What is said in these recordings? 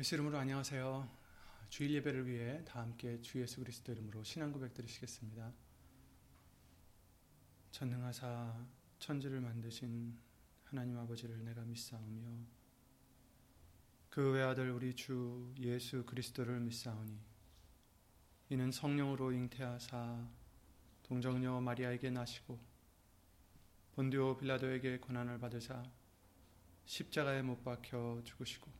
예수 이름으로 안녕하세요. 주일 예배를 위해 다 함께 주 예수 그리스도 이름으로 신앙 고백 드리시겠습니다. 전능하사 천지를 만드신 하나님 아버지를 내가 믿사오며 그 외아들 우리 주 예수 그리스도를 믿사오니 이는 성령으로 잉태하사 동정녀 마리아에게 나시고 본디오 빌라도에게 고난을 받으사 십자가에 못 박혀 죽으시고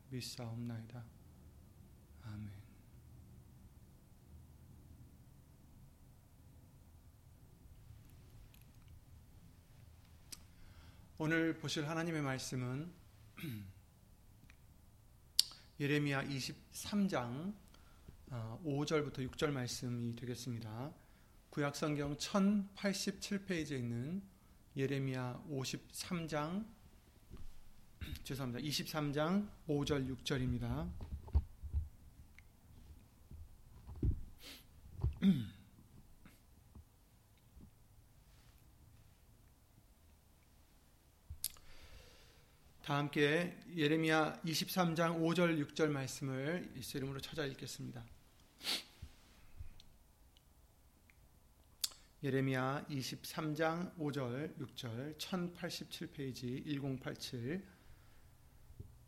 믿사옵나이다. 아멘. 오늘 보실 하나님의 말씀은 예레미야 23장 5절부터 어, 6절 말씀이 되겠습니다. 구약성경 1087페이지에 있는 예레미야 53장 죄송합니다. 23장 5절 6절입니다. 다 함께 예레미야 23장 5절 6절 말씀을 예수 이름으로 찾아 읽겠습니다. 예레미야 23장 5절 6절 1087페이지 1087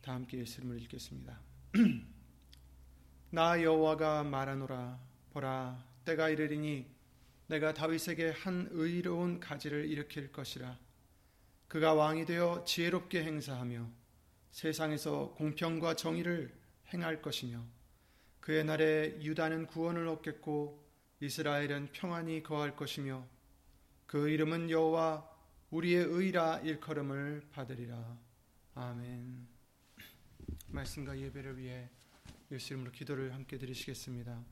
다 함께 예수님을 읽겠습니다. 나 여호와가 말하노라 보라 때가 이르리니 내가 다윗에게 한 의로운 가지를 일으킬 것이라 그가 왕이 되어 지혜롭게 행사하며 세상에서 공평과 정의를 행할 것이며 그의 날에 유다는 구원을 얻겠고 이스라엘은 평안히 거할 것이며 그 이름은 여호와 우리의 의라 일컬음을 받으리라 아멘. 말씀과 예배를 위해 예수 이름으로 기도를 함께 드리시겠습니다.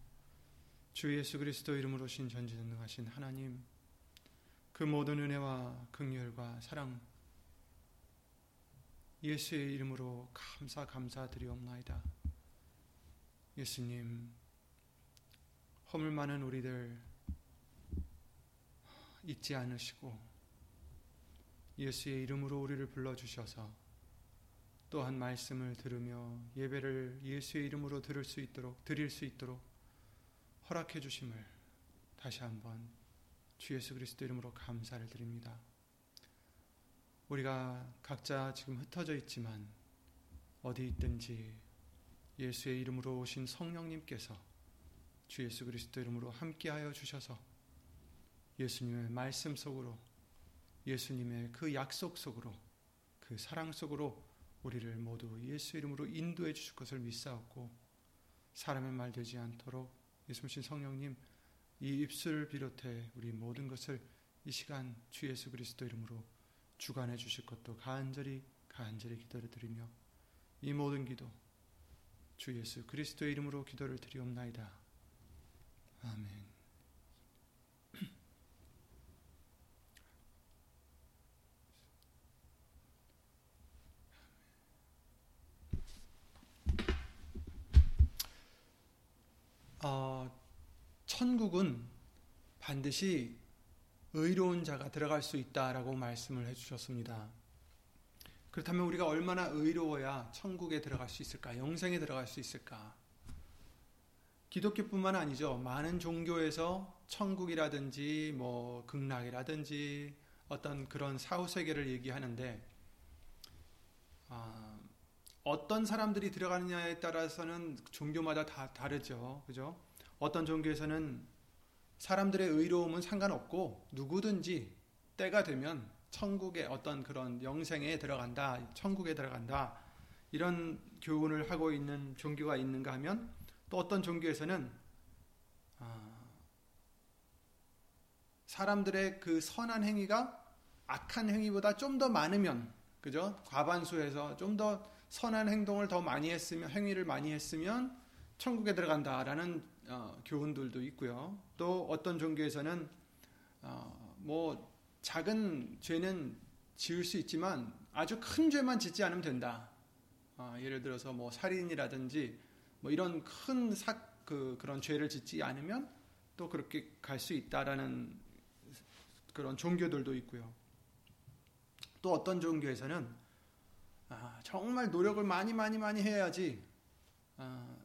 주 예수 그리스도 이름으로 신 전지전능하신 하나님 그 모든 은혜와 긍휼과 사랑 예수의 이름으로 감사 감사드리옵나이다. 예수님 허물 많은 우리들 잊지 않으시고 예수의 이름으로 우리를 불러 주셔서 또한 말씀을 들으며 예배를 예수의 이름으로 들을 수 있도록 드릴 수 있도록 허락해 주심을 다시 한번 주 예수 그리스도 이름으로 감사를 드립니다. 우리가 각자 지금 흩어져 있지만 어디 있든지 예수의 이름으로 오신 성령님께서 주 예수 그리스도 이름으로 함께하여 주셔서 예수님의 말씀 속으로 예수님의 그 약속 속으로 그 사랑 속으로 우리를 모두 예수 이름으로 인도해 주실 것을 믿사옵고 사람의 말 되지 않도록 예수님 성령님 이 입술을 비롯해 우리 모든 것을 이 시간 주 예수 그리스도 이름으로 주관해 주실 것도 간절히 간절히 기도를 드리며 이 모든 기도 주 예수 그리스도 이름으로 기도를 드리옵나이다. 아멘. 어, 천국은 반드시 의로운 자가 들어갈 수 있다라고 말씀을 해주셨습니다. 그렇다면 우리가 얼마나 의로워야 천국에 들어갈 수 있을까? 영생에 들어갈 수 있을까? 기독교뿐만 아니죠. 많은 종교에서 천국이라든지 뭐 극락이라든지 어떤 그런 사후 세계를 얘기하는데 아, 어떤 사람들이 들어가느냐에 따라서는 종교마다 다 다르죠. 그죠? 어떤 종교에서는 사람들의 의로움은 상관없고 누구든지 때가 되면 천국의 어떤 그런 영생에 들어간다, 천국에 들어간다, 이런 교훈을 하고 있는 종교가 있는가 하면 또 어떤 종교에서는 아, 사람들의 그 선한 행위가 악한 행위보다 좀 더 많으면, 그죠? 과반수에서 좀더 선한 행동을 더 많이 했으면 행위를 많이 했으면 천국에 들어간다라는 어, 교훈들도 있고요. 또 어떤 종교에서는 어, 뭐 작은 죄는 지을 수 있지만 아주 큰 죄만 짓지 않으면 된다. 어, 예를 들어서 뭐 살인이라든지 뭐 이런 큰 사, 그, 그런 죄를 짓지 않으면 또 그렇게 갈 수 있다라는 그런 종교들도 있고요. 또 어떤 종교에서는 아, 정말 노력을 많이 많이 많이 해야지 아,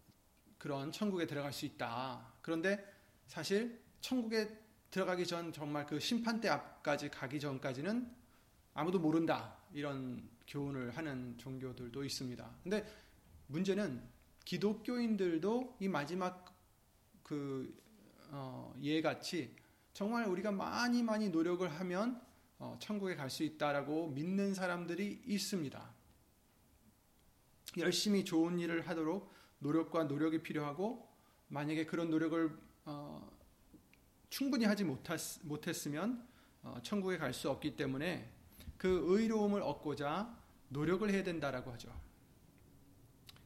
그런 천국에 들어갈 수 있다. 그런데 사실 천국에 들어가기 전 정말 그 심판대 앞까지 가기 전까지는 아무도 모른다. 이런 교훈을 하는 종교들도 있습니다. 근데 문제는 기독교인들도 이 마지막 그 어, 예같이 정말 우리가 많이 많이 노력을 하면 어, 천국에 갈 수 있다라고 믿는 사람들이 있습니다. 열심히 좋은 일을 하도록 노력과 노력이 필요하고 만약에 그런 노력을 어, 충분히 하지 못했, 못했으면 어, 천국에 갈 수 없기 때문에 그 의로움을 얻고자 노력을 해야 된다라고 하죠.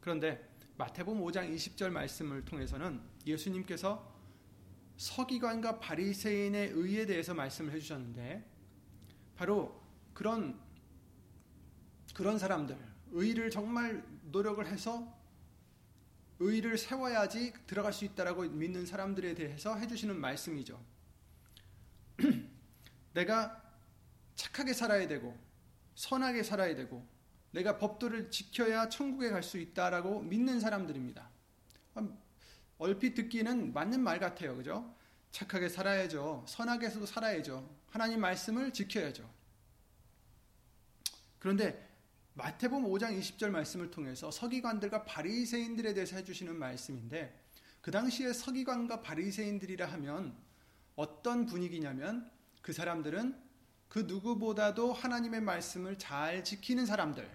그런데 마태복음 5장 20절 말씀을 통해서는 예수님께서 서기관과 바리새인의 의에 대해서 말씀을 해주셨는데 바로 그런 그런 사람들 의를 정말 노력을 해서 의를 세워야지 들어갈 수 있다라고 믿는 사람들에 대해서 해주시는 말씀이죠. 내가 착하게 살아야 되고 선하게 살아야 되고 내가 법도를 지켜야 천국에 갈 수 있다라고 믿는 사람들입니다. 얼핏 듣기는 맞는 말 같아요. 그죠? 착하게 살아야죠. 선하게도 살아야죠. 하나님 말씀을 지켜야죠. 그런데 마태복음 5장 20절 말씀을 통해서 서기관들과 바리새인들에 대해서 해주시는 말씀인데 그 당시에 서기관과 바리새인들이라 하면 어떤 분위기냐면 그 사람들은 그 누구보다도 하나님의 말씀을 잘 지키는 사람들,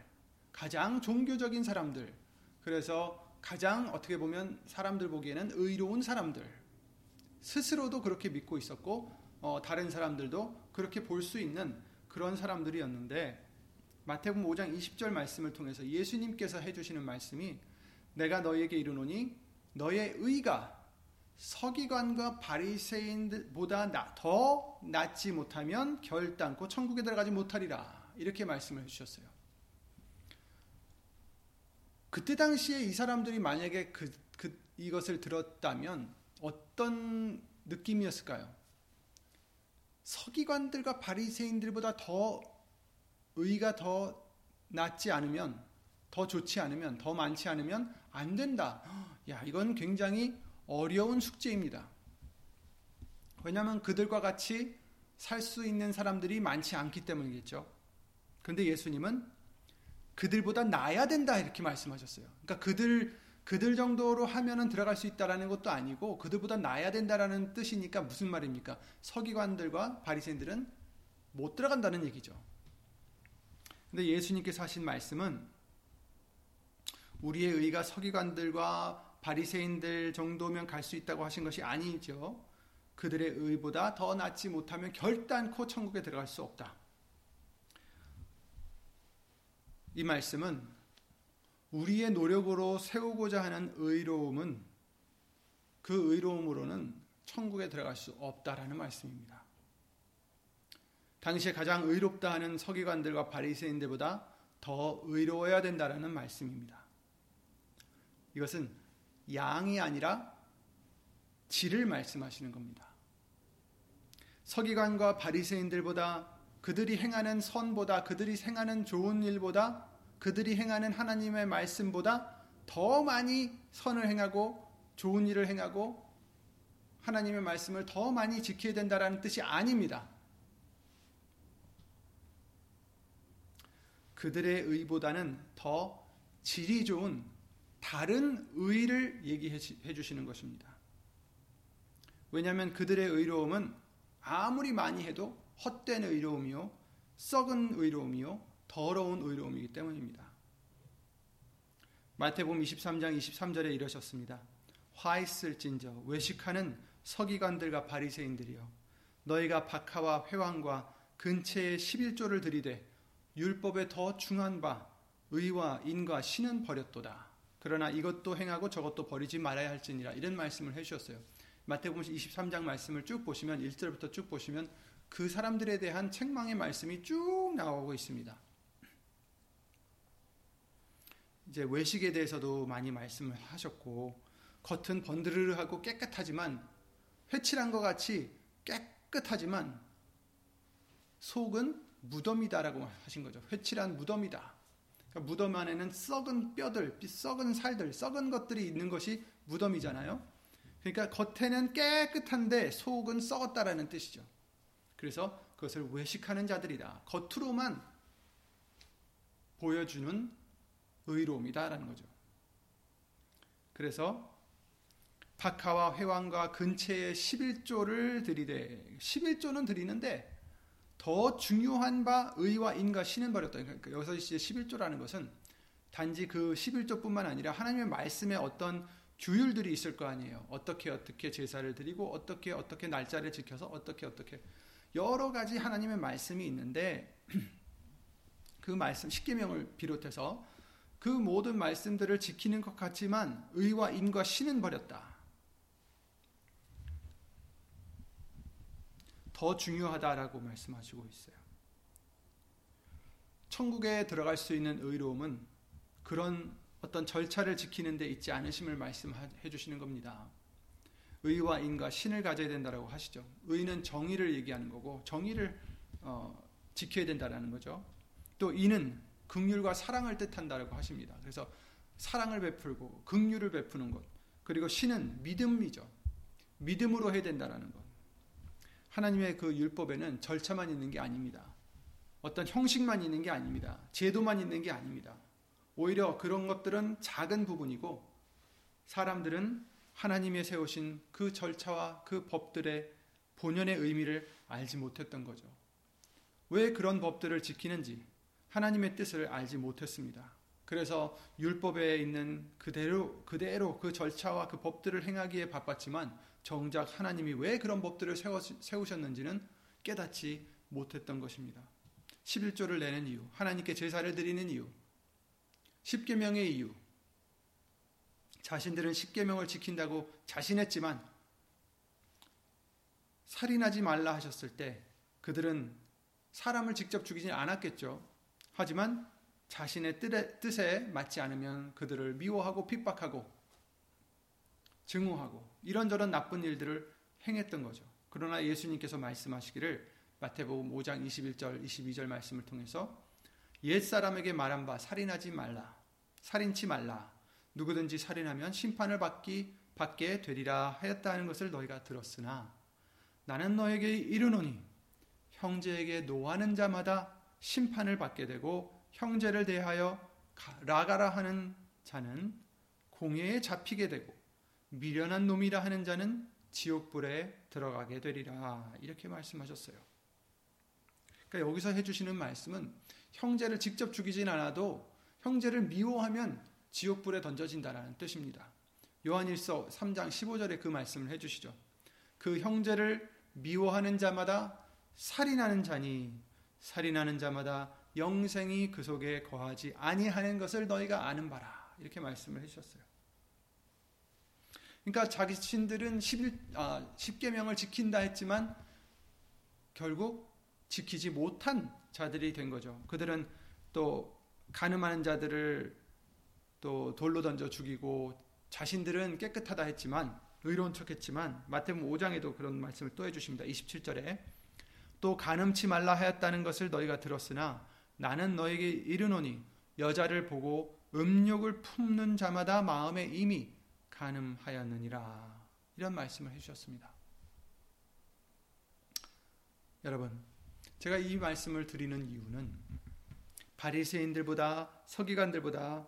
가장 종교적인 사람들, 그래서 가장 어떻게 보면 사람들 보기에는 의로운 사람들, 스스로도 그렇게 믿고 있었고 어, 다른 사람들도 그렇게 볼 수 있는 그런 사람들이었는데 마태복음 5장 20절 말씀을 통해서 예수님께서 해주시는 말씀이 내가 너희에게 이르노니 너의 의가 서기관과 바리새인들보다 더 낫지 못하면 결단코 천국에 들어가지 못하리라 이렇게 말씀을 해주셨어요. 그때 당시에 이 사람들이 만약에 그, 그 이것을 들었다면 어떤 느낌이었을까요? 서기관들과 바리새인들보다 더 의가 더 낫지 않으면 더 좋지 않으면 더 많지 않으면 안 된다. 야, 이건 굉장히 어려운 숙제입니다. 왜냐하면 그들과 같이 살 수 있는 사람들이 많지 않기 때문이겠죠. 그런데 예수님은 그들보다 나야 된다 이렇게 말씀하셨어요. 그러니까 그들 그들 정도로 하면은 들어갈 수 있다라는 것도 아니고 그들보다 나야 된다라는 뜻이니까 무슨 말입니까? 서기관들과 바리새인들은 못 들어간다는 얘기죠. 근데 예수님께서 하신 말씀은 우리의 의가 서기관들과 바리새인들 정도면 갈 수 있다고 하신 것이 아니죠. 그들의 의보다 더 낫지 못하면 결단코 천국에 들어갈 수 없다. 이 말씀은 우리의 노력으로 세우고자 하는 의로움은 그 의로움으로는 천국에 들어갈 수 없다라는 말씀입니다. 당시에 가장 의롭다 하는 서기관들과 바리새인들보다 더 의로워야 된다라는 말씀입니다. 이것은 양이 아니라 질을 말씀하시는 겁니다. 서기관과 바리새인들보다 그들이 행하는 선보다 그들이 행하는 좋은 일보다 그들이 행하는 하나님의 말씀보다 더 많이 선을 행하고 좋은 일을 행하고 하나님의 말씀을 더 많이 지켜야 된다라는 뜻이 아닙니다. 그들의 의보다는 더 질이 좋은 다른 의를 얘기해 주시는 것입니다. 왜냐하면 그들의 의로움은 아무리 많이 해도 헛된 의로움이요, 썩은 의로움이요, 더러운 의로움이기 때문입니다. 마태복음 23장 23절에 이러셨습니다. 화 있을진저 외식하는 서기관들과 바리새인들이여 너희가 박하와 회왕과 근처에 11조를 들이되 율법에 더 중한 바 의와 인과 신은 버렸도다. 그러나 이것도 행하고 저것도 버리지 말아야 할지니라 이런 말씀을 해주셨어요. 마태복음 23장 말씀을 쭉 보시면 1절부터 쭉 보시면 그 사람들에 대한 책망의 말씀이 쭉 나오고 있습니다. 이제 외식에 대해서도 많이 말씀을 하셨고 겉은 번드르르하고 깨끗하지만 회칠한 것 같이 깨끗하지만 속은 무덤이다라고 하신 거죠. 회칠한 무덤이다. 그러니까 무덤 안에는 썩은 뼈들, 썩은 살들, 썩은 것들이 있는 것이 무덤이잖아요. 그러니까 겉에는 깨끗한데 속은 썩었다라는 뜻이죠. 그래서 그것을 외식하는 자들이다. 겉으로만 보여주는 의로움이다라는 거죠. 그래서 박하와 회왕과 근체의 11조를 드리되 11조는 드리는데 더 중요한 바 의와 인과 신은 버렸다. 그러니까 여기서 이제 11조라는 것은 단지 그 11조뿐만 아니라 하나님의 말씀에 어떤 규율들이 있을 거 아니에요. 어떻게 어떻게 제사를 드리고 어떻게 어떻게 날짜를 지켜서 어떻게 어떻게 여러 가지 하나님의 말씀이 있는데 그 말씀 십계명을 비롯해서 그 모든 말씀들을 지키는 것 같지만 의와 인과 신은 버렸다. 더 중요하다라고 말씀하시고 있어요. 천국에 들어갈 수 있는 의로움은 그런 어떤 절차를 지키는 데 있지 않으심을 말씀해 주시는 겁니다. 의와 인과 신을 가져야 된다라고 하시죠. 의는 정의를 얘기하는 거고 정의를 어, 지켜야 된다라는 거죠. 또 이는 극률과 사랑을 뜻한다라고 하십니다. 그래서 사랑을 베풀고 극률을 베푸는 것. 그리고 신은 믿음이죠. 믿음으로 해야 된다라는 것. 하나님의 그 율법에는 절차만 있는 게 아닙니다. 어떤 형식만 있는 게 아닙니다. 제도만 있는 게 아닙니다. 오히려 그런 것들은 작은 부분이고 사람들은 하나님의 세우신 그 절차와 그 법들의 본연의 의미를 알지 못했던 거죠. 왜 그런 법들을 지키는지 하나님의 뜻을 알지 못했습니다. 그래서 율법에 있는 그대로 그대로 그 절차와 그 법들을 행하기에 바빴지만 정작 하나님이 왜 그런 법들을 세우셨는지는 깨닫지 못했던 것입니다. 11조를 내는 이유, 하나님께 제사를 드리는 이유, 10계명의 이유, 자신들은 10계명을 지킨다고 자신했지만 살인하지 말라 하셨을 때 그들은 사람을 직접 죽이지 않았겠죠. 하지만 자신의 뜻에 맞지 않으면 그들을 미워하고 핍박하고 증오하고 이런저런 나쁜 일들을 행했던 거죠. 그러나 예수님께서 말씀하시기를 마태복음 5장 21절 22절 말씀을 통해서 옛 사람에게 말한 바 살인하지 말라 살인치 말라 누구든지 살인하면 심판을 받기 받게 되리라 하였다는 것을 너희가 들었으나 나는 너에게 이르노니 형제에게 노하는 자마다 심판을 받게 되고 형제를 대하여 라가라 하는 자는 공회에 잡히게 되고 미련한 놈이라 하는 자는 지옥불에 들어가게 되리라 이렇게 말씀하셨어요. 그러니까 여기서 해주시는 말씀은 형제를 직접 죽이진 않아도 형제를 미워하면 지옥불에 던져진다라는 뜻입니다. 요한일서 3장 15절에 그 말씀을 해주시죠. 그 형제를 미워하는 자마다 살인하는 자니 살인하는 자마다 영생이 그 속에 거하지 아니하는 것을 너희가 아는 바라 이렇게 말씀을 해주셨어요. 그러니까 자기 신들은 11, 아, 10계명을 지킨다 했지만 결국 지키지 못한 자들이 된 거죠. 그들은 또 가늠하는 자들을 또 돌로 던져 죽이고 자신들은 깨끗하다 했지만 의로운 척했지만 마태복음 5장에도 그런 말씀을 또 해주십니다. 27절에 또 가늠치 말라 하였다는 것을 너희가 들었으나 나는 너에게 이르노니 여자를 보고 음욕을 품는 자마다 마음에 이미 가늠하였느니라 이런 말씀을 해주셨습니다. 여러분 제가 이 말씀을 드리는 이유는 바리새인들보다 서기관들보다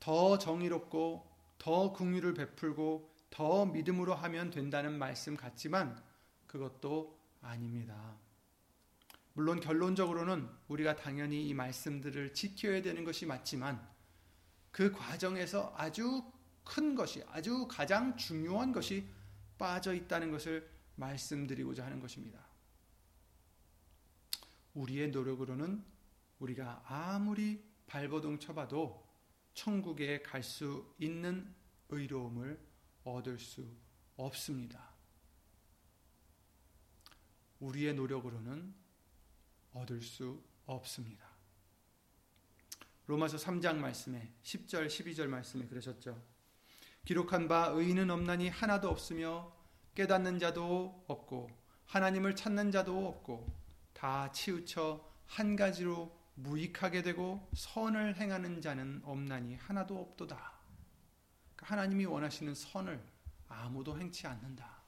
더 정의롭고 더 긍휼을 베풀고 더 믿음으로 하면 된다는 말씀 같지만 그것도 아닙니다. 물론 결론적으로는 우리가 당연히 이 말씀들을 지켜야 되는 것이 맞지만 그 과정에서 아주 큰 것이 아주 가장 중요한 것이 빠져 있다는 것을 말씀드리고자 하는 것입니다. 우리의 노력으로는 우리가 아무리 발버둥 쳐봐도 천국에 갈 수 있는 의로움을 얻을 수 없습니다. 우리의 노력으로는 얻을 수 없습니다. 로마서 3장 말씀에 10절 12절 말씀에 그러셨죠. 기록한 바 의인은 없나니 하나도 없으며 깨닫는 자도 없고 하나님을 찾는 자도 없고 다 치우쳐 한 가지로 무익하게 되고 선을 행하는 자는 없나니 하나도 없도다. 그러니까 하나님이 원하시는 선을 아무도 행치 않는다.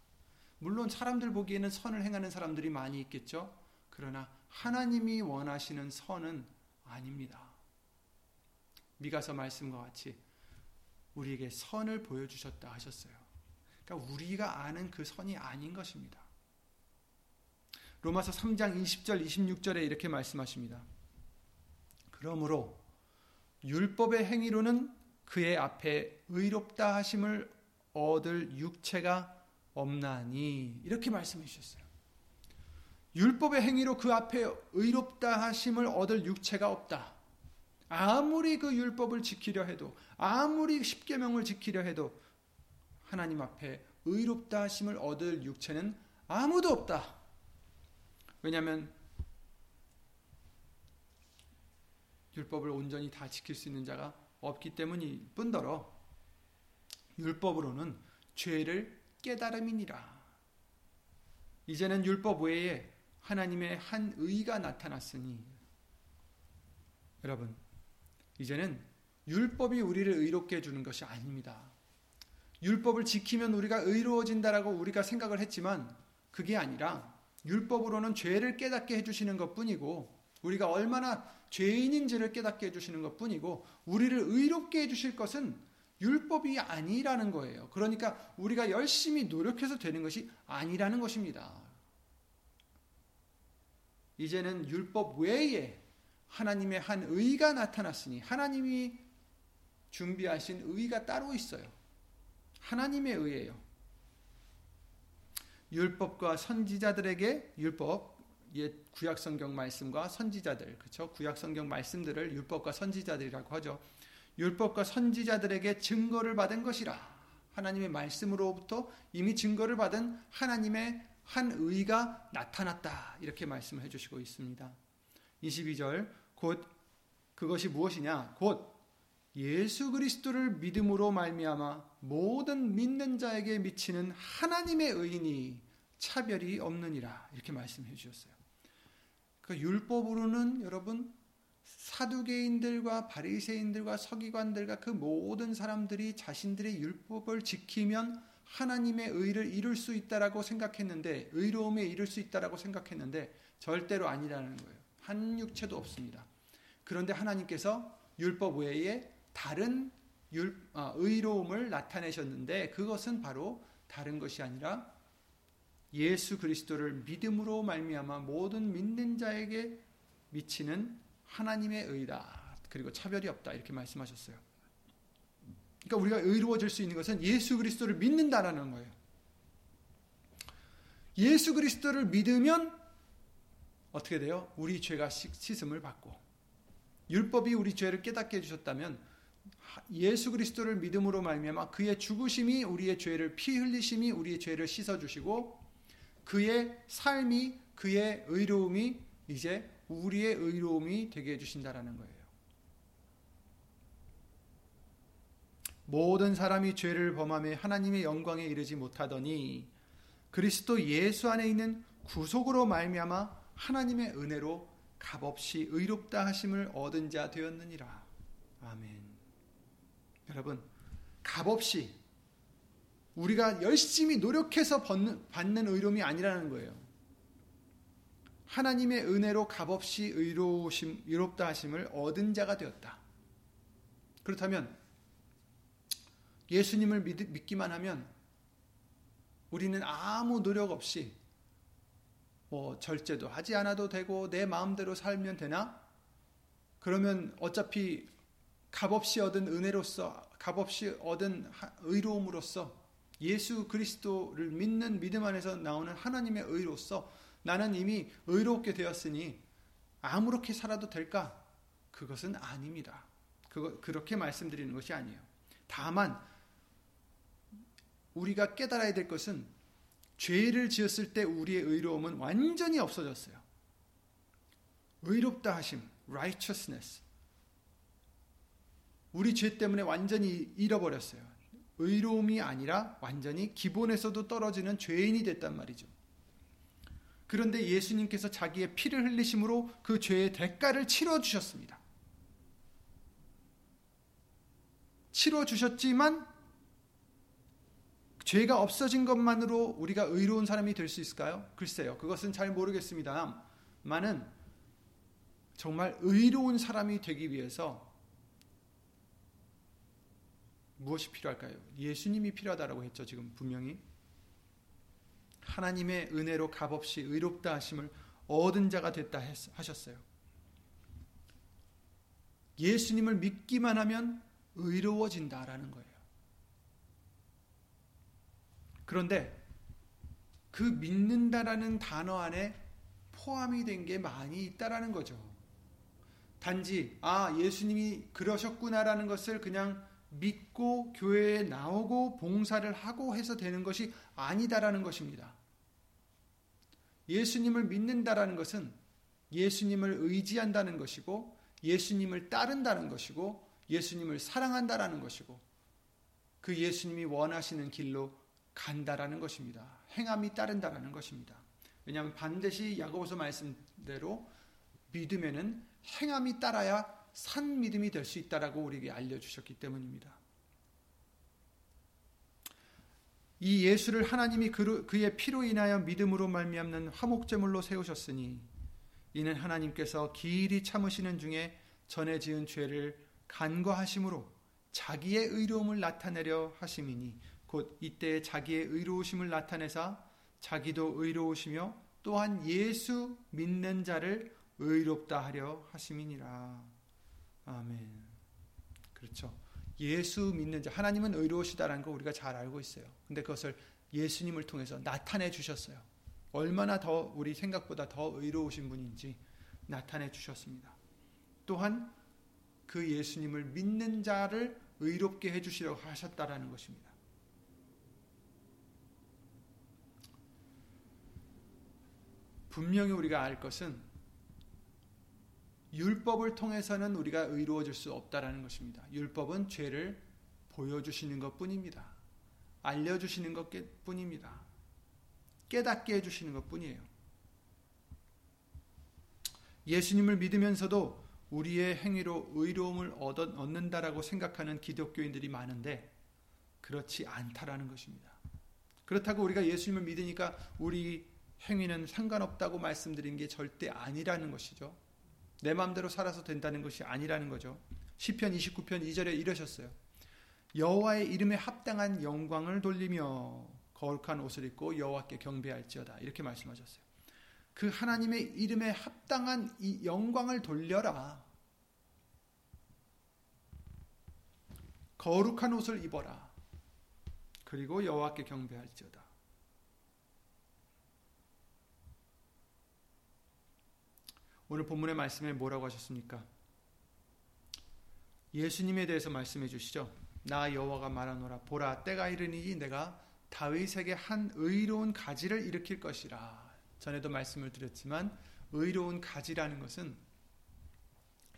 물론 사람들 보기에는 선을 행하는 사람들이 많이 있겠죠. 그러나 하나님이 원하시는 선은 아닙니다. 미가서 말씀과 같이 우리에게 선을 보여주셨다 하셨어요. 그러니까 우리가 아는 그 선이 아닌 것입니다. 로마서 3장 20절 26절에 이렇게 말씀하십니다. 그러므로 율법의 행위로는 그의 앞에 의롭다 하심을 얻을 육체가 없나니 이렇게 말씀해 주셨어요. 율법의 행위로 그 앞에 의롭다 하심을 얻을 육체가 없다. 아무리 그 율법을 지키려 해도 아무리 십계명을 지키려 해도 하나님 앞에 의롭다 하심을 얻을 육체는 아무도 없다. 왜냐하면 율법을 온전히 다 지킬 수 있는 자가 없기 때문이 뿐더러 율법으로는 죄를 깨달음이니라. 이제는 율법 외에 하나님의 한 의가 나타났으니 여러분 이제는 율법이 우리를 의롭게 해주는 것이 아닙니다. 율법을 지키면 우리가 의로워진다라고 우리가 생각을 했지만 그게 아니라 율법으로는 죄를 깨닫게 해주시는 것 뿐이고 우리가 얼마나 죄인인지를 깨닫게 해주시는 것 뿐이고 우리를 의롭게 해주실 것은 율법이 아니라는 거예요. 그러니까 우리가 열심히 노력해서 되는 것이 아니라는 것입니다. 이제는 율법 외에 하나님의 한 의가 나타났으니 하나님이 준비하신 의가 따로 있어요. 하나님의 의예요. 율법과 선지자들에게 율법 옛 구약 성경 말씀과 선지자들 그렇죠? 구약 성경 말씀들을 율법과 선지자들이라고 하죠. 율법과 선지자들에게 증거를 받은 것이라. 하나님의 말씀으로부터 이미 증거를 받은 하나님의 한 의가 나타났다. 이렇게 말씀을 해 주시고 있습니다. 22절 곧 그것이 무엇이냐? 곧 예수 그리스도를 믿음으로 말미암아 모든 믿는 자에게 미치는 하나님의 의인이 차별이 없느니라 이렇게 말씀해 주셨어요. 그 율법으로는 여러분 사두개인들과 바리새인들과 서기관들과 그 모든 사람들이 자신들의 율법을 지키면 하나님의 의를 이룰 수 있다라고 생각했는데 의로움에 이룰 수 있다라고 생각했는데 절대로 아니라는 거예요. 한 육체도 없습니다. 그런데 하나님께서 율법 외에 다른 율, 아, 의로움을 나타내셨는데 그것은 바로 다른 것이 아니라 예수 그리스도를 믿음으로 말미암아 모든 믿는 자에게 미치는 하나님의 의다. 그리고 차별이 없다. 이렇게 말씀하셨어요. 그러니까 우리가 의로워질 수 있는 것은 예수 그리스도를 믿는다라는 거예요. 예수 그리스도를 믿으면 어떻게 돼요? 우리 죄가 씻음을 받고 율법이 우리 죄를 깨닫게 해주셨다면 예수 그리스도를 믿음으로 말미암아 그의 죽으심이 우리의 죄를 피 흘리심이 우리의 죄를 씻어 주시고 그의 삶이 그의 의로움이 이제 우리의 의로움이 되게 해 주신다라는 거예요. 모든 사람이 죄를 범함에 하나님의 영광에 이르지 못하더니 그리스도 예수 안에 있는 구속으로 말미암아 하나님의 은혜로 값없이 의롭다 하심을 얻은 자 되었느니라. 아멘. 여러분, 값없이 우리가 열심히 노력해서 받는, 받는 의로움이 아니라는 거예요. 하나님의 은혜로 값없이 의로우심, 의롭다 하심을 얻은 자가 되었다. 그렇다면 예수님을 믿, 믿기만 하면 우리는 아무 노력 없이 뭐 절제도 하지 않아도 되고 내 마음대로 살면 되나? 그러면 어차피 값없이 얻은 은혜로서 값없이 얻은 의로움으로써 예수 그리스도를 믿는 믿음 안에서 나오는 하나님의 의로서 나는 이미 의롭게 되었으니 아무렇게 살아도 될까? 그것은 아닙니다. 그거, 그렇게 말씀드리는 것이 아니에요. 다만 우리가 깨달아야 될 것은 죄를 지었을 때 우리의 의로움은 완전히 없어졌어요. 의롭다 하심, righteousness. 우리 죄 때문에 완전히 잃어버렸어요. 의로움이 아니라 완전히 기본에서도 떨어지는 죄인이 됐단 말이죠. 그런데 예수님께서 자기의 피를 흘리심으로 그 죄의 대가를 치러 주셨습니다. 치러 주셨지만 죄가 없어진 것만으로 우리가 의로운 사람이 될 수 있을까요? 글쎄요. 그것은 잘 모르겠습니다. 많은 정말 의로운 사람이 되기 위해서 무엇이 필요할까요? 예수님이 필요하다라고 했죠. 지금 분명히 하나님의 은혜로 값없이 의롭다 하심을 얻은 자가 됐다 하셨어요. 예수님을 믿기만 하면 의로워진다라는 거예요. 그런데 그 믿는다라는 단어 안에 포함이 된 게 많이 있다라는 거죠. 단지 아 예수님이 그러셨구나라는 것을 그냥 믿고 교회에 나오고 봉사를 하고 해서 되는 것이 아니다라는 것입니다. 예수님을 믿는다라는 것은 예수님을 의지한다는 것이고 예수님을 따른다는 것이고 예수님을 사랑한다라는 것이고 그 예수님이 원하시는 길로 간다라는 것입니다. 행함이 따른다라는 것입니다. 왜냐하면 반드시 야고보서 말씀대로 믿음에는 행함이 따라야 산 믿음이 될 수 있다라고 우리에게 알려주셨기 때문입니다. 이 예수를 하나님이 그의 피로 인하여 믿음으로 말미암는 화목제물로 세우셨으니 이는 하나님께서 길이 참으시는 중에 전에 지은 죄를 간과하심으로 자기의 의로움을 나타내려 하심이니 곧 이때 자기의 의로우심을 나타내사 자기도 의로우시며 또한 예수 믿는 자를 의롭다 하려 하심이니라. 아멘. 그렇죠. 예수 믿는 자 하나님은 의로우시다라는 거 우리가 잘 알고 있어요. 근데 그것을 예수님을 통해서 나타내 주셨어요. 얼마나 더 우리 생각보다 더 의로우신 분인지 나타내 주셨습니다. 또한 그 예수님을 믿는 자를 의롭게 해 주시려고 하셨다라는 것입니다. 분명히 우리가 알 것은 율법을 통해서는 우리가 의로워질 수 없다라는 것입니다. 율법은 죄를 보여주시는 것 뿐입니다. 알려주시는 것 뿐입니다. 깨닫게 해주시는 것 뿐이에요. 예수님을 믿으면서도 우리의 행위로 의로움을 얻는다라고 생각하는 기독교인들이 많은데 그렇지 않다라는 것입니다. 그렇다고 우리가 예수님을 믿으니까 우리 행위는 상관없다고 말씀드린 게 절대 아니라는 것이죠. 내 마음대로 살아서 된다는 것이 아니라는 거죠. 시편 29편 2절에 이러셨어요. 여호와의 이름에 합당한 영광을 돌리며 거룩한 옷을 입고 여호와께 경배할지어다. 이렇게 말씀하셨어요. 그 하나님의 이름에 합당한 이 영광을 돌려라. 거룩한 옷을 입어라. 그리고 여호와께 경배할지어다. 오늘 본문의 말씀에 뭐라고 하셨습니까? 예수님에 대해서 말씀해 주시죠. 나 여호와가 말하노라 보라 때가 이르니 내가 다윗에게 한 의로운 가지를 일으킬 것이라. 전에도 말씀을 드렸지만 의로운 가지라는 것은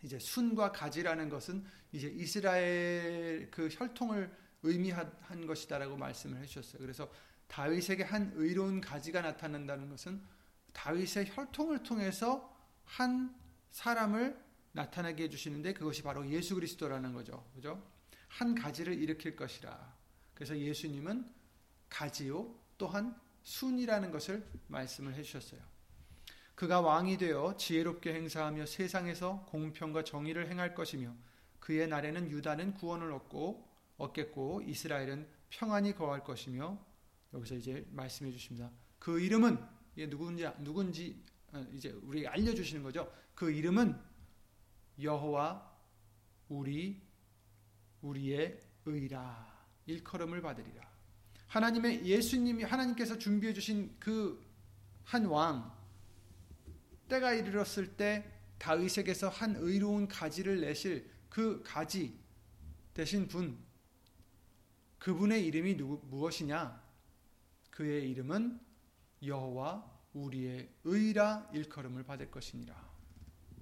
이제 순과 가지라는 것은 이제 이스라엘 그 혈통을 의미한 것이다라고 말씀을 해주셨어요. 그래서 다윗에게 한 의로운 가지가 나타난다는 것은 다윗의 혈통을 통해서 한 사람을 나타나게 해주시는데 그것이 바로 예수 그리스도라는 거죠. 그죠? 한 가지를 일으킬 것이라. 그래서 예수님은 가지요 또한 순이라는 것을 말씀을 해주셨어요. 그가 왕이 되어 지혜롭게 행사하며 세상에서 공평과 정의를 행할 것이며 그의 날에는 유다는 구원을 얻고 얻겠고 이스라엘은 평안히 거할 것이며 여기서 이제 말씀해 주십니다. 그 이름은 누군지 누군지 어, 이제 우리 알려주시는 거죠. 그 이름은 여호와 우리 우리의 의라 일컬음을 받으리라. 하나님의 예수님이 하나님께서 준비해 주신 그 한 왕 때가 이르렀을 때 다윗에게서 한 의로운 가지를 내실 그 가지 되신 분 그분의 이름이 누구, 무엇이냐? 그의 이름은 여호와 우리의 의라 일컬음을 받을 것이니라.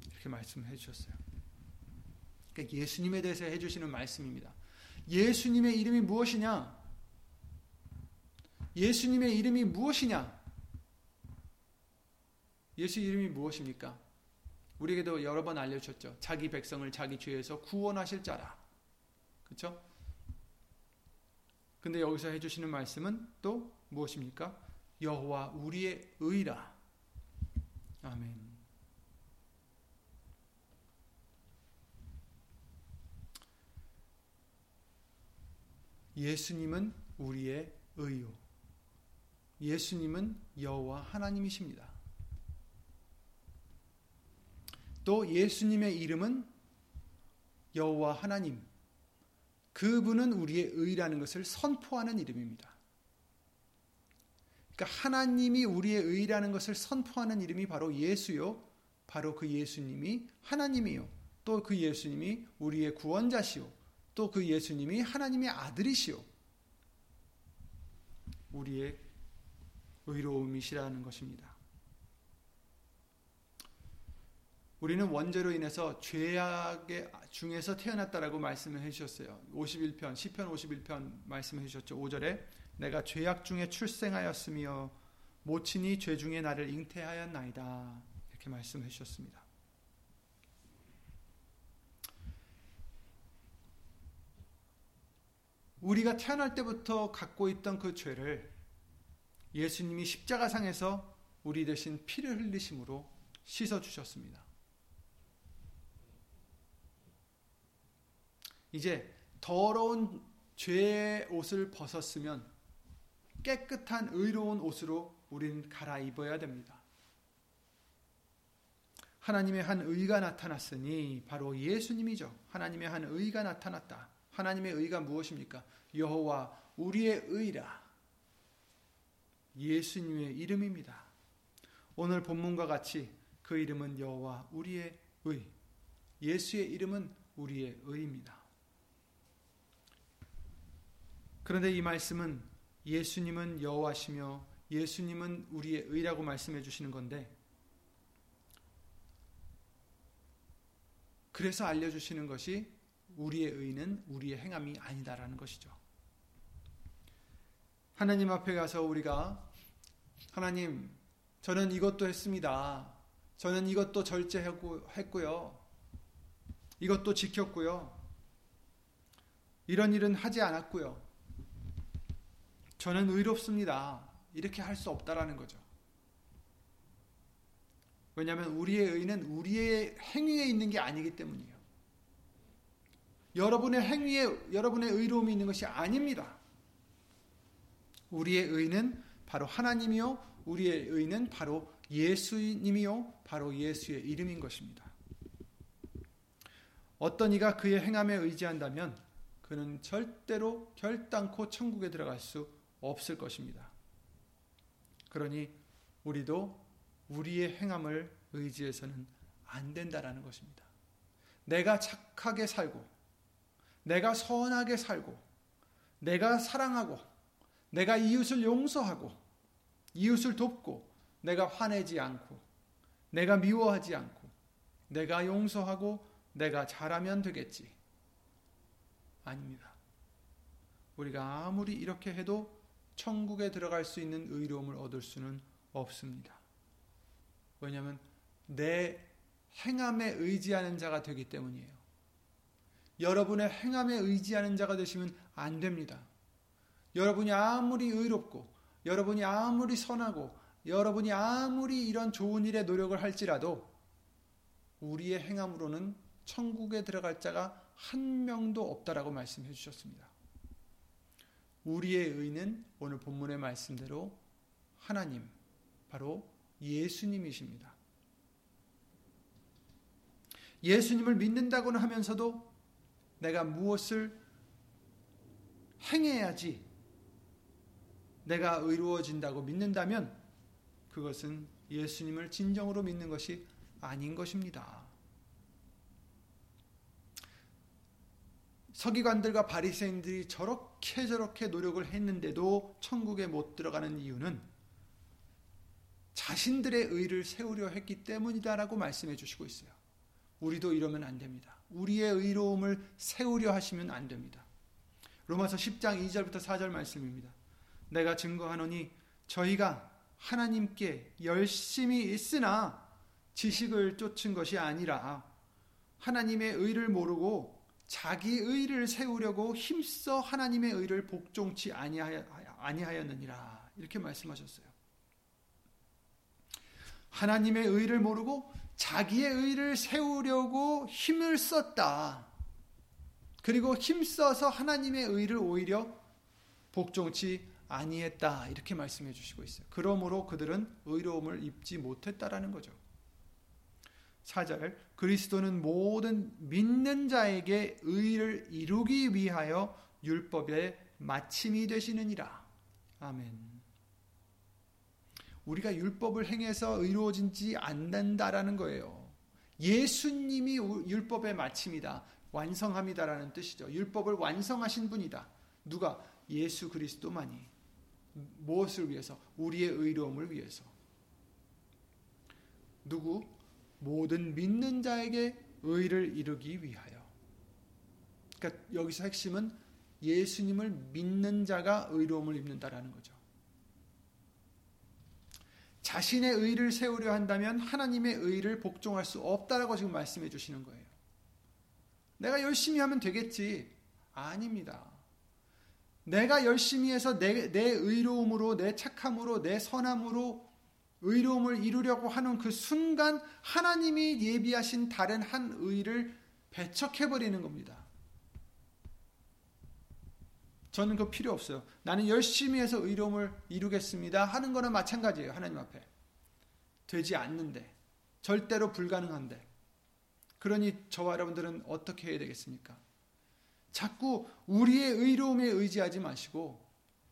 이렇게 말씀해 주셨어요. 그러니까 예수님에 대해서 해 주시는 말씀입니다. 예수님의 이름이 무엇이냐? 예수님의 이름이 무엇이냐? 예수 이름이 무엇입니까? 우리에게도 여러 번 알려주셨죠. 자기 백성을 자기 죄에서 구원하실 자라. 그렇죠? 근데 여기서 해주시는 말씀은 또 무엇입니까? 여호와 우리의 의라. 아멘. 예수님은 우리의 의요. 예수님은 여호와 하나님이십니다. 또 예수님의 이름은 여호와 하나님. 그분은 우리의 의라는 것을 선포하는 이름입니다. 그러니까 하나님이 우리의 의라는 것을 선포하는 이름이 바로 예수요. 바로 그 예수님이 하나님이요. 또 그 예수님이 우리의 구원자시요. 또 그 예수님이 하나님의 아들이시요. 우리의 의로움이시라는 것입니다. 우리는 원죄로 인해서 죄악의 중에서 태어났다라고 말씀을 해 주셨어요. 51편, 시편 51편 말씀해 주셨죠. 5절에 내가 죄악 중에 출생하였으며 모친이 죄 중에 나를 잉태하였나이다. 이렇게 말씀해 주셨습니다. 우리가 태어날 때부터 갖고 있던 그 죄를 예수님이 십자가상에서 우리 대신 피를 흘리심으로 씻어 주셨습니다. 이제 더러운 죄의 옷을 벗었으면 깨끗한 의로운 옷으로 우리는 갈아입어야 됩니다. 하나님의 한 의가 나타났으니 바로 예수님이죠. 하나님의 한 의가 나타났다. 하나님의 의가 무엇입니까? 여호와 우리의 의라. 예수님의 이름입니다. 오늘 본문과 같이 그 이름은 여호와 우리의 의. 예수의 이름은 우리의 의입니다. 그런데 이 말씀은 예수님은 여호와시며 예수님은 우리의 의라고 말씀해 주시는 건데 그래서 알려 주시는 것이 우리의 의는 우리의 행함이 아니다라는 것이죠. 하나님 앞에 가서 우리가 하나님 저는 이것도 했습니다. 저는 이것도 절제했고요. 이것도 지켰고요. 이런 일은 하지 않았고요. 저는 의롭습니다. 이렇게 할 수 없다라는 거죠. 왜냐하면 우리의 의는 우리의 행위에 있는 게 아니기 때문이에요. 여러분의 행위에 여러분의 의로움이 있는 것이 아닙니다. 우리의 의는 바로 하나님이요, 우리의 의는 바로 예수님이요, 바로 예수의 이름인 것입니다. 어떤 이가 그의 행함에 의지한다면 그는 절대로 결단코 천국에 들어갈 수 없을 것입니다. 그러니 우리도 우리의 행함을 의지해서는 안 된다라는 것입니다. 내가 착하게 살고, 내가 선하게 살고, 내가 사랑하고, 내가 이웃을 용서하고, 이웃을 돕고, 내가 화내지 않고, 내가 미워하지 않고, 내가 용서하고, 내가 잘하면 되겠지. 아닙니다. 우리가 아무리 이렇게 해도 천국에 들어갈 수 있는 의로움을 얻을 수는 없습니다. 왜냐하면 내 행함에 의지하는 자가 되기 때문이에요. 여러분의 행함에 의지하는 자가 되시면 안 됩니다. 여러분이 아무리 의롭고, 여러분이 아무리 선하고, 여러분이 아무리 이런 좋은 일에 노력을 할지라도 우리의 행함으로는 천국에 들어갈 자가 한 명도 없다라고 말씀해 주셨습니다. 우리의 의는 오늘 본문의 말씀대로 하나님, 바로 예수님이십니다. 예수님을 믿는다고는 하면서도 내가 무엇을 행해야지 내가 의로워진다고 믿는다면 그것은 예수님을 진정으로 믿는 것이 아닌 것입니다. 서기관들과 바리새인들이 저렇게 저렇게 노력을 했는데도 천국에 못 들어가는 이유는 자신들의 의를 세우려 했기 때문이다라고 말씀해 주시고 있어요. 우리도 이러면 안 됩니다. 우리의 의로움을 세우려 하시면 안 됩니다. 로마서 10장 2절부터 4절 말씀입니다. 내가 증거하노니 저희가 하나님께 열심히 있으나 지식을 쫓은 것이 아니라 하나님의 의를 모르고 자기 의를 세우려고 힘써 하나님의 의를 복종치 아니하였느니라 이렇게 말씀하셨어요. 하나님의 의를 모르고 자기의 의를 세우려고 힘을 썼다. 그리고 힘써서 하나님의 의를 오히려 복종치 아니했다. 이렇게 말씀해 주시고 있어요. 그러므로 그들은 의로움을 입지 못했다라는 거죠. 4절 그리스도는 모든 믿는 자에게 의를 이루기 위하여 율법의 마침이 되시느니라. 아멘. 우리가 율법을 행해서 의로워진지 않는다라는 거예요. 예수님이 율법의 마침이다. 완성함이다라는 뜻이죠. 율법을 완성하신 분이다. 누가? 예수 그리스도만이. 무엇을 위해서? 우리의 의로움을 위해서. 누구? 모든 믿는 자에게 의를 이루기 위하여. 그러니까 여기서 핵심은 예수님을 믿는 자가 의로움을 입는다라는 거죠. 자신의 의를 세우려 한다면 하나님의 의를 복종할 수 없다라고 지금 말씀해 주시는 거예요. 내가 열심히 하면 되겠지. 아닙니다. 내가 열심히 해서 내, 내 의로움으로, 내 착함으로, 내 선함으로 의로움을 이루려고 하는 그 순간 하나님이 예비하신 다른 한 의를 배척해 버리는 겁니다. 저는 그 필요 없어요. 나는 열심히 해서 의로움을 이루겠습니다. 하는 거는 마찬가지예요. 하나님 앞에. 되지 않는데. 절대로 불가능한데. 그러니 저와 여러분들은 어떻게 해야 되겠습니까? 자꾸 우리의 의로움에 의지하지 마시고,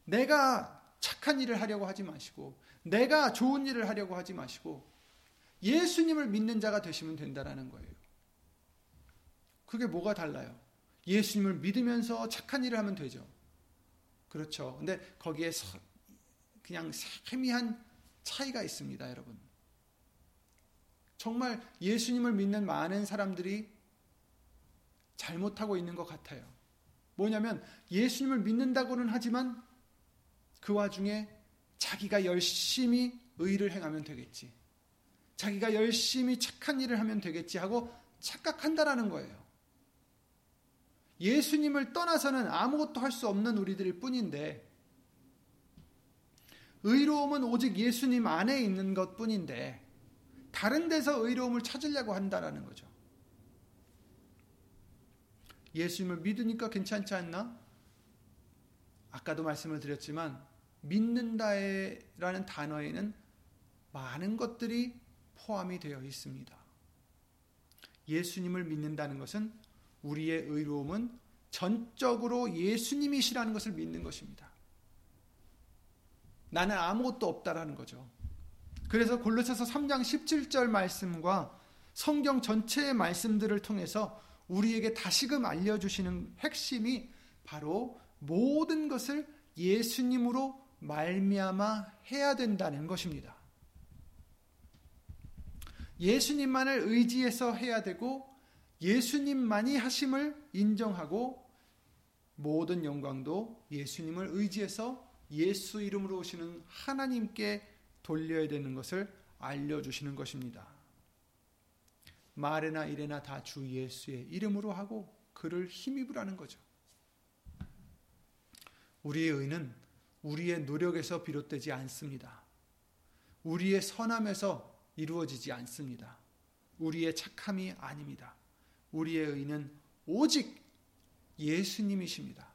내가 착한 일을 하려고 하지 마시고, 내가 좋은 일을 하려고 하지 마시고, 예수님을 믿는 자가 되시면 된다는 거예요. 그게 뭐가 달라요? 예수님을 믿으면서 착한 일을 하면 되죠. 그렇죠. 근데 거기에 그냥 세미한 차이가 있습니다, 여러분. 정말 예수님을 믿는 많은 사람들이 잘못하고 있는 것 같아요. 뭐냐면 예수님을 믿는다고는 하지만 그 와중에 자기가 열심히 의를 행하면 되겠지. 자기가 열심히 착한 일을 하면 되겠지 하고 착각한다라는 거예요. 예수님을 떠나서는 아무것도 할 수 없는 우리들일 뿐인데, 의로움은 오직 예수님 안에 있는 것 뿐인데, 다른 데서 의로움을 찾으려고 한다라는 거죠. 예수님을 믿으니까 괜찮지 않나? 아까도 말씀을 드렸지만, 믿는다라는 단어에는 많은 것들이 포함이 되어 있습니다. 예수님을 믿는다는 것은 우리의 의로움은 전적으로 예수님이시라는 것을 믿는 것입니다. 나는 아무것도 없다라는 거죠. 그래서 골로새서 3장 17절 말씀과 성경 전체의 말씀들을 통해서 우리에게 다시금 알려주시는 핵심이 바로 모든 것을 예수님으로 말미암아 해야 된다는 것입니다. 예수님만을 의지해서 해야 되고 예수님만이 하심을 인정하고 모든 영광도 예수님을 의지해서 예수 이름으로 오시는 하나님께 돌려야 되는 것을 알려주시는 것입니다. 말이나 일이나 다 주 예수의 이름으로 하고 그를 힘입으라는 거죠. 우리의 의는 우리의 노력에서 비롯되지 않습니다. 우리의 선함에서 이루어지지 않습니다. 우리의 착함이 아닙니다. 우리의 의는 오직 예수님이십니다.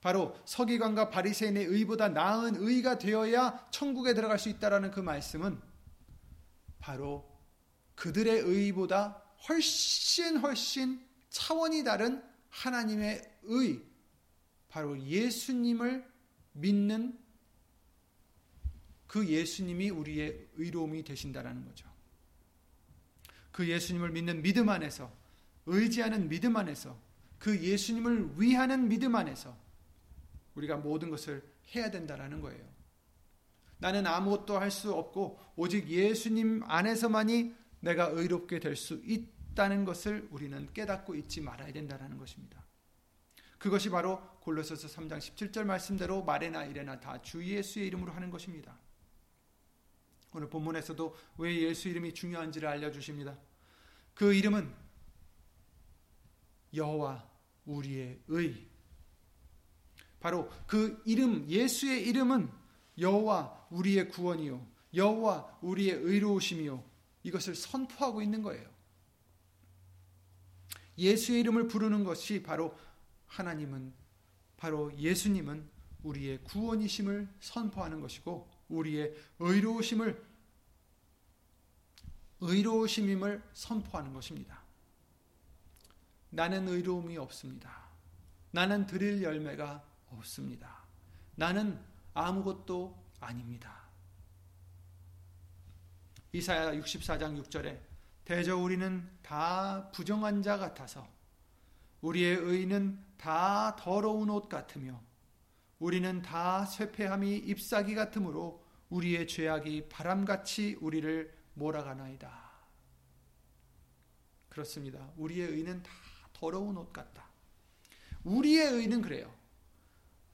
바로 서기관과 바리새인의 의보다 나은 의가 되어야 천국에 들어갈 수 있다라는 그 말씀은 바로 그들의 의보다 훨씬 훨씬 차원이 다른 하나님의 의, 바로 예수님을 믿는 그 예수님이 우리의 의로움이 되신다라는 거죠. 그 예수님을 믿는 믿음 안에서 의지하는 믿음 안에서 그 예수님을 위하는 믿음 안에서 우리가 모든 것을 해야 된다라는 거예요. 나는 아무것도 할 수 없고 오직 예수님 안에서만이 내가 의롭게 될 수 있다는 것을 우리는 깨닫고 잊지 말아야 된다는 것입니다. 그것이 바로 골로새서 3장 17절 말씀대로 말에나 일에나 다 주 예수의 이름으로 하는 것입니다. 오늘 본문에서도 왜 예수 이름이 중요한지를 알려 주십니다. 그 이름은 여호와 우리의 의. 바로 그 이름 예수의 이름은 여호와 우리의 구원이요 여호와 우리의 의로우심이요 이것을 선포하고 있는 거예요. 예수의 이름을 부르는 것이 바로 하나님은 바로 예수님은 우리의 구원이심을 선포하는 것이고 우리의 의로우심을 의로우심임을 선포하는 것입니다. 나는 의로움이 없습니다. 나는 드릴 열매가 없습니다. 나는 아무것도 아닙니다. 이사야 64장 6절에 대저 우리는 다 부정한 자 같아서 우리의 의는 다 더러운 옷 같으며 우리는 다 쇠폐함이 잎사귀 같으므로 우리의 죄악이 바람같이 우리를 몰아가나이다. 그렇습니다. 우리의 의는 다 더러운 옷 같다. 우리의 의는 그래요.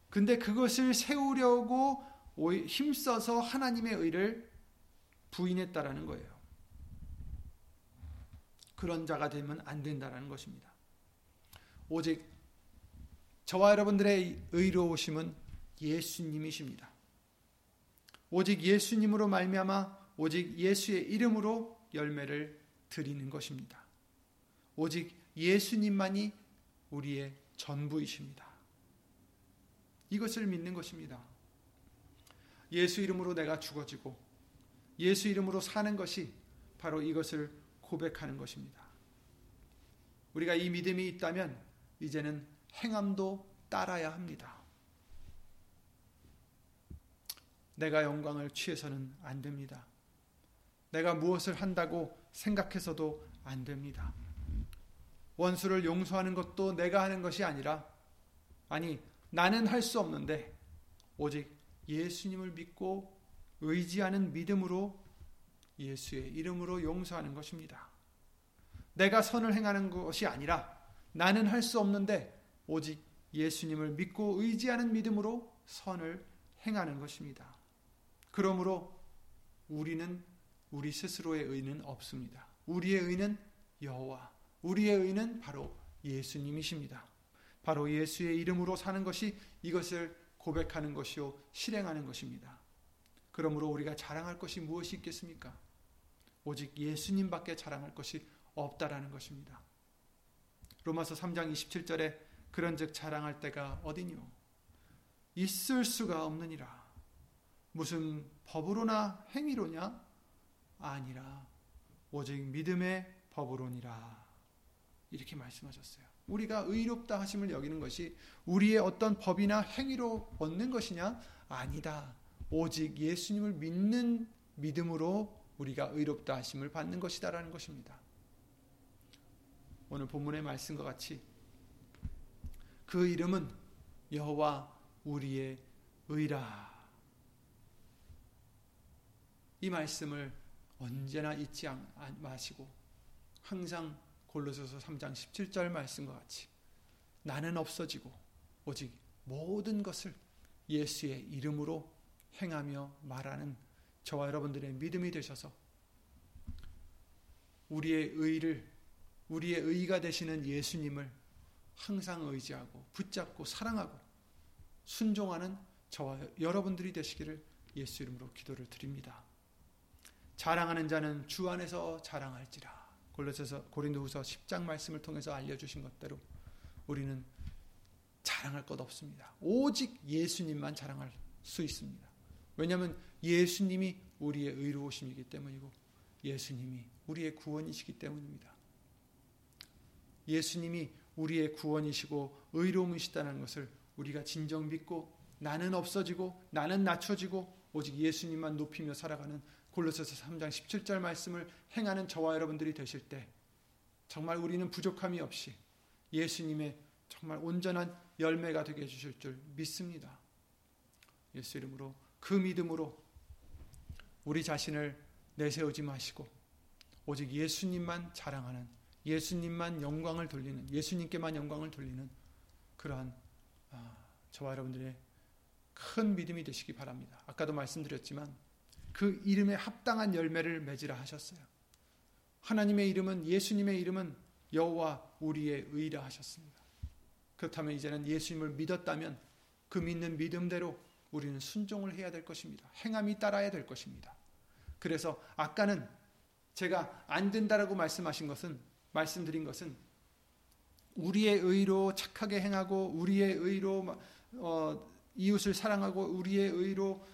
근데 그것을 세우려고 힘써서 하나님의 의를 부인했다라는 거예요. 그런 자가 되면 안 된다라는 것입니다. 오직 저와 여러분들의 의로우심은 예수님이십니다. 오직 예수님으로 말미암아 오직 예수의 이름으로 열매를 드리는 것입니다. 오직 예수님만이 우리의 전부이십니다. 이것을 믿는 것입니다. 예수 이름으로 내가 죽어지고 예수 이름으로 사는 것이 바로 이것을 고백하는 것입니다. 우리가 이 믿음이 있다면 이제는 행함도 따라야 합니다. 내가 영광을 취해서는 안 됩니다. 내가 무엇을 한다고 생각해서도 안 됩니다. 원수를 용서하는 것도 내가 하는 것이 아니라 아니 나는 할 수 없는데 오직 예수님을 믿고 의지하는 믿음으로 예수의 이름으로 용서하는 것입니다. 내가 선을 행하는 것이 아니라 나는 할 수 없는데 오직 예수님을 믿고 의지하는 믿음으로 선을 행하는 것입니다. 그러므로 우리는 우리 스스로의 의는 없습니다. 우리의 의는 여호와, 우리의 의는 바로 예수님이십니다. 바로 예수의 이름으로 사는 것이 이것을 고백하는 것이요 실행하는 것입니다. 그러므로 우리가 자랑할 것이 무엇이 있겠습니까? 오직 예수님밖에 자랑할 것이 없다라는 것입니다. 로마서 3장 27절에 그런즉 자랑할 때가 어디뇨? 있을 수가 없느니라. 무슨 법으로나 행위로냐? 아니라 오직 믿음의 법으로니라. 이렇게 말씀하셨어요. 우리가 의롭다 하심을 여기는 것이 우리의 어떤 법이나 행위로 얻는 것이냐? 아니다. 오직 예수님을 믿는 믿음으로 우리가 의롭다 하심을 받는 것이다라는 것입니다. 오늘 본문의 말씀과 같이 그 이름은 여호와 우리의 의라. 이 말씀을 언제나 잊지 마시고 항상 골로새서 3장 17절 말씀과 같이 나는 없어지고 오직 모든 것을 예수의 이름으로 행하며 말하는 저와 여러분들의 믿음이 되셔서 우리의 의를 우리의 의가 되시는 예수님을 항상 의지하고 붙잡고 사랑하고 순종하는 저와 여러분들이 되시기를 예수 이름으로 기도를 드립니다. 자랑하는 자는 주 안에서 자랑할지라. 골로새서 고린도후서 10장 말씀을 통해서 알려 주신 것대로 우리는 자랑할 것 없습니다. 오직 예수님만 자랑할 수 있습니다. 왜냐하면 예수님이 우리의 의로우심이기 때문이고 예수님이 우리의 구원이시기 때문입니다. 예수님이 우리의 구원이시고 의로움이시다는 것을 우리가 진정 믿고 나는 없어지고 나는 낮춰지고 오직 예수님만 높이며 살아가는 골로새서 3장 17절 말씀을 행하는 저와 여러분들이 되실 때 정말 우리는 부족함이 없이 예수님의 정말 온전한 열매가 되게 해주실 줄 믿습니다. 예수 이름으로 그 믿음으로 우리 자신을 내세우지 마시고 오직 예수님만 자랑하는 예수님만 영광을 돌리는 예수님께만 영광을 돌리는 그러한 아, 저와 여러분들의 큰 믿음이 되시기 바랍니다. 아까도 말씀드렸지만 그 이름에 합당한 열매를 맺으라 하셨어요. 하나님의 이름은 예수님의 이름은 여호와 우리의 의라 하셨습니다. 그렇다면 이제는 예수님을 믿었다면 그 믿는 믿음대로 우리는 순종을 해야 될 것입니다. 행함이 따라야 될 것입니다. 그래서 아까는 제가 안 된다라고 말씀하신 것은 말씀드린 것은 우리의 의로 착하게 행하고 우리의 의로 어, 이웃을 사랑하고 우리의 의로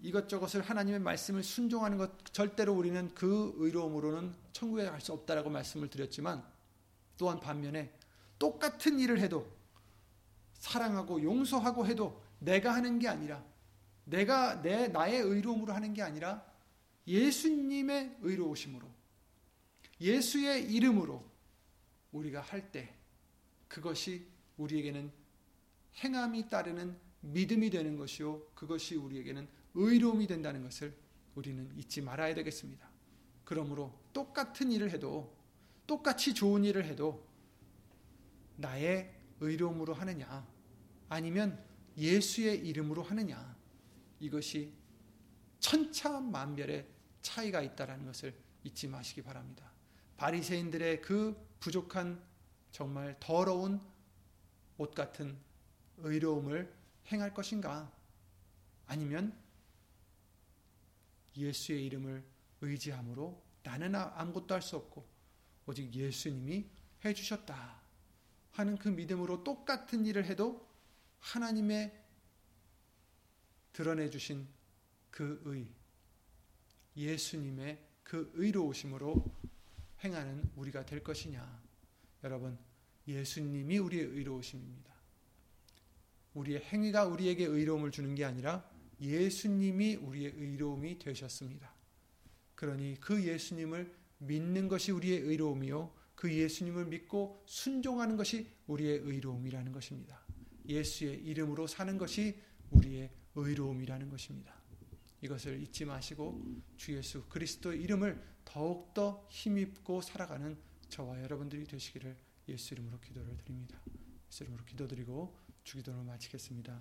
이것저것을 하나님의 말씀을 순종하는 것 절대로 우리는 그 의로움으로는 천국에 갈 수 없다라고 말씀을 드렸지만 또한 반면에 똑같은 일을 해도 사랑하고 용서하고 해도 내가 하는 게 아니라 내가 내 나의 의로움으로 하는 게 아니라 예수님의 의로우심으로 예수의 이름으로 우리가 할 때 그것이 우리에게는 행함이 따르는 믿음이 되는 것이요 그것이 우리에게는 의로움이 된다는 것을 우리는 잊지 말아야 되겠습니다. 그러므로 똑같은 일을 해도 똑같이 좋은 일을 해도 나의 의로움으로 하느냐 아니면 예수의 이름으로 하느냐 이것이 천차만별의 차이가 있다라는 것을 잊지 마시기 바랍니다. 바리새인들의 그 부족한 정말 더러운 옷 같은 의로움을 행할 것인가? 아니면 예수의 이름을 의지함으로 나는 아, 아무것도 할 수 없고 오직 예수님이 해 주셨다 하는 그 믿음으로 똑같은 일을 해도 하나님의 드러내 주신 그 의, 예수님의 그 의로우심으로 행하는 우리가 될 것이냐. 여러분, 예수님이 우리의 의로우심입니다. 우리의 행위가 우리에게 의로움을 주는 게 아니라 예수님이 우리의 의로움이 되셨습니다. 그러니 그 예수님을 믿는 것이 우리의 의로움이요. 그 예수님을 믿고 순종하는 것이 우리의 의로움이라는 것입니다. 예수의 이름으로 사는 것이 우리의 의로움이라는 것입니다. 이것을 잊지 마시고 주 예수 그리스도의 이름을 더욱더 힘입고 살아가는 저와 여러분들이 되시기를 예수 이름으로 기도를 드립니다. 예수 이름으로 기도드리고 주기도를 마치겠습니다.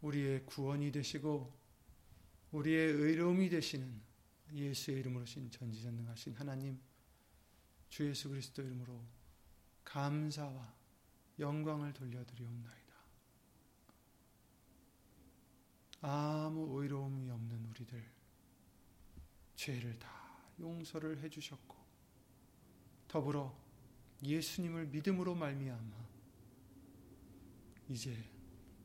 우리의 구원이 되시고 우리의 의로움이 되시는 예수의 이름으로 신 전지전능하신 하나님 주 예수 그리스도 이름으로 감사와 영광을 돌려드리옵나이다. 아무 의로움이 없는 우리들 죄를 다 용서를 해 주셨고 더불어 예수님을 믿음으로 말미암아 이제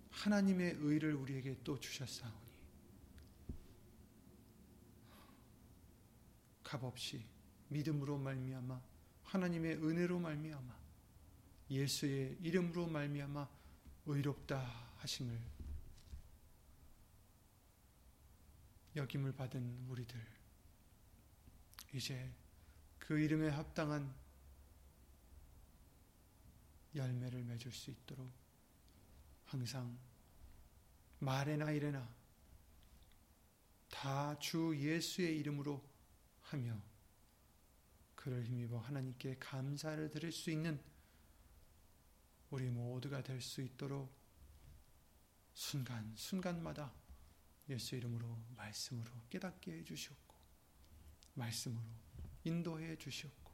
하나님의 의를 우리에게 또 주셨사오니 값없이 믿음으로 말미암아 하나님의 은혜로 말미암아 예수의 이름으로 말미암아 의롭다 하심을 여김을 받은 우리들. 이제 그 이름에 합당한 열매를 맺을 수 있도록 항상 말에나 이래나 다 주 예수의 이름으로 하며 그를 힘입어 하나님께 감사를 드릴 수 있는 우리 모두가 될 수 있도록 순간 순간마다 예수 이름으로 말씀으로 깨닫게 해 주시옵고 말씀으로 인도해 주시옵고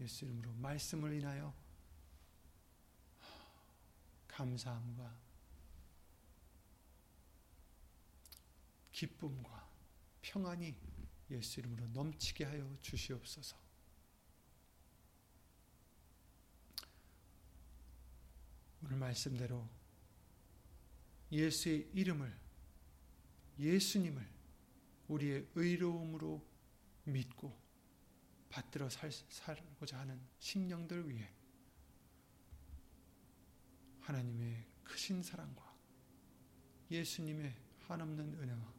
예수 이름으로 말씀을 인하여 감사함과 기쁨과 평안이 예수 이름으로 넘치게 하여 주시옵소서. 오늘 말씀대로 예수의 이름을 예수님을 우리의 의로움으로 믿고 받들어 살, 살고자 하는 심령들 위해 하나님의 크신 사랑과 예수님의 한없는 은혜와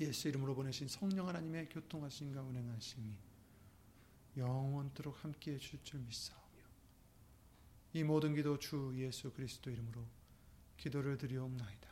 예수 이름으로 보내신 성령 하나님의 교통하심과 운행하심이 영원토록 함께해 주실 줄 믿사오며 이 모든 기도 주 예수 그리스도 이름으로 기도를 드리옵나이다.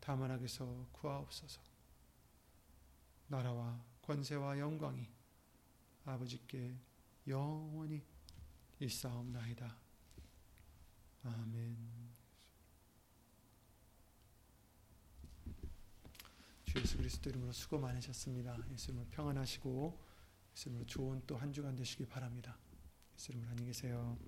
다만 악에서 구하옵소서 나라와 권세와 영광이 아버지께 영원히 있사옵나이다. 아멘. 주 예수 그리스도 이름으로 수고 많으셨습니다. 예수 이름으로 평안하시고 예수 이름으로 좋은 또 한 주간 되시기 바랍니다. 예수 이름으로 안녕히 계세요.